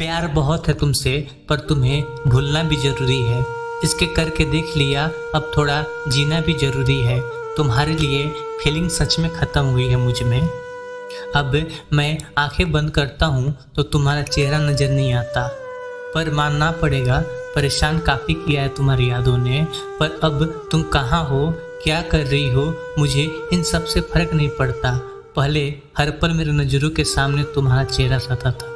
प्यार बहुत है तुमसे, पर तुम्हें भूलना भी ज़रूरी है। इसके करके देख लिया, अब थोड़ा जीना भी ज़रूरी है। तुम्हारे लिए फीलिंग सच में ख़त्म हुई है मुझमें। अब मैं आँखें बंद करता हूँ तो तुम्हारा चेहरा नज़र नहीं आता। पर मानना पड़ेगा, परेशान काफ़ी किया है तुम्हारी यादों ने। पर अब तुम कहाँ हो, क्या कर रही हो, मुझे इन सबसे फ़र्क नहीं पड़ता। पहले हर पल मेरे नज़रों के सामने तुम्हारा चेहरा सता था।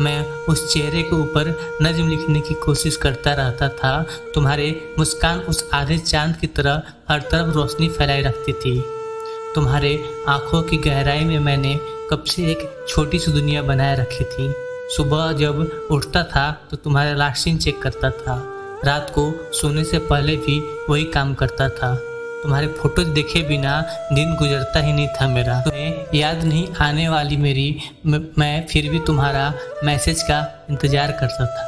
मैं उस चेहरे के ऊपर नज्म लिखने की कोशिश करता रहता था। तुम्हारे मुस्कान उस आधे चाँद की तरह हर तरफ़ रोशनी फैलाए रखती थी। तुम्हारे आँखों की गहराई में मैंने कब से एक छोटी सी दुनिया बनाए रखी थी। सुबह जब उठता था तो तुम्हारा लास्ट सीन चेक करता था। रात को सोने से पहले भी वही काम करता था। तुम्हारे फ़ोटोज़ देखे बिना दिन गुजरता ही नहीं था मेरा। तुम्हें याद नहीं आने वाली मेरी, मैं फिर भी तुम्हारा मैसेज का इंतज़ार करता था।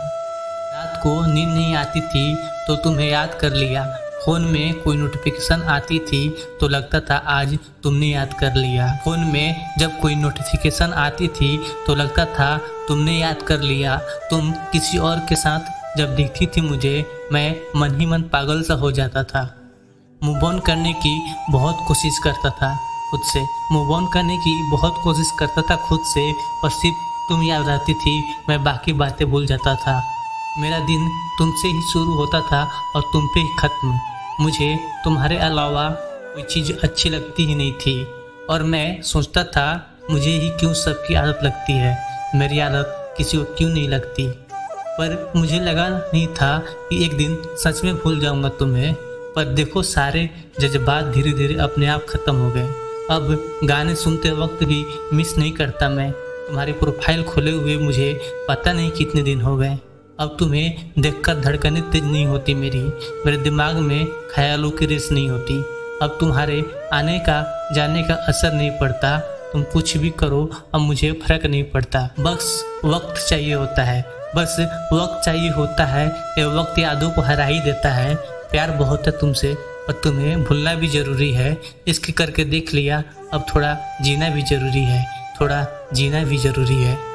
रात को नींद नहीं आती थी तो तुम्हें याद कर लिया। फ़ोन में कोई नोटिफिकेशन आती थी तो लगता था आज तुमने याद कर लिया। फ़ोन में जब कोई नोटिफिकेशन आती थी तो लगता था तुमने याद कर लिया। तुम किसी और के साथ जब दिखती थी मुझे, मैं मन ही मन पागल सा हो जाता था। मूव ऑन करने की बहुत कोशिश करता था खुद से। मूव ऑन करने की बहुत कोशिश करता था खुद से, पर सिर्फ़ तुम याद रहती थी, मैं बाकी बातें भूल जाता था। मेरा दिन तुमसे ही शुरू होता था और तुम पे ही ख़त्म। मुझे तुम्हारे अलावा कोई चीज़ अच्छी लगती ही नहीं थी। और मैं सोचता था, मुझे ही क्यों सबकी आदत लगती है? मेरी आदत किसी को क्यों नहीं लगती? पर मुझे लगा नहीं था कि एक दिन सच में भूल जाऊँगा तुम्हें। पर देखो सारे जज्बात धीरे धीरे अपने आप ख़त्म हो गए। अब गाने सुनते वक्त भी मिस नहीं करता मैं। तुम्हारी प्रोफ़ाइल खोले हुए मुझे पता नहीं कितने दिन हो गए। अब तुम्हें देखकर धड़कने तेज नहीं होती मेरी। मेरे दिमाग में ख्यालों की रेस नहीं होती। अब तुम्हारे आने का, जाने का असर नहीं पड़ता। तुम कुछ भी करो, अब मुझे फ़र्क नहीं पड़ता। बस वक्त चाहिए होता है। बस वक्त चाहिए होता है। ये वक्त यादों को हरा ही देता है। प्यार बहुत है तुमसे, और तुम्हें भूलना भी ज़रूरी है। इसके करके देख लिया, अब थोड़ा जीना भी ज़रूरी है, थोड़ा जीना भी ज़रूरी है।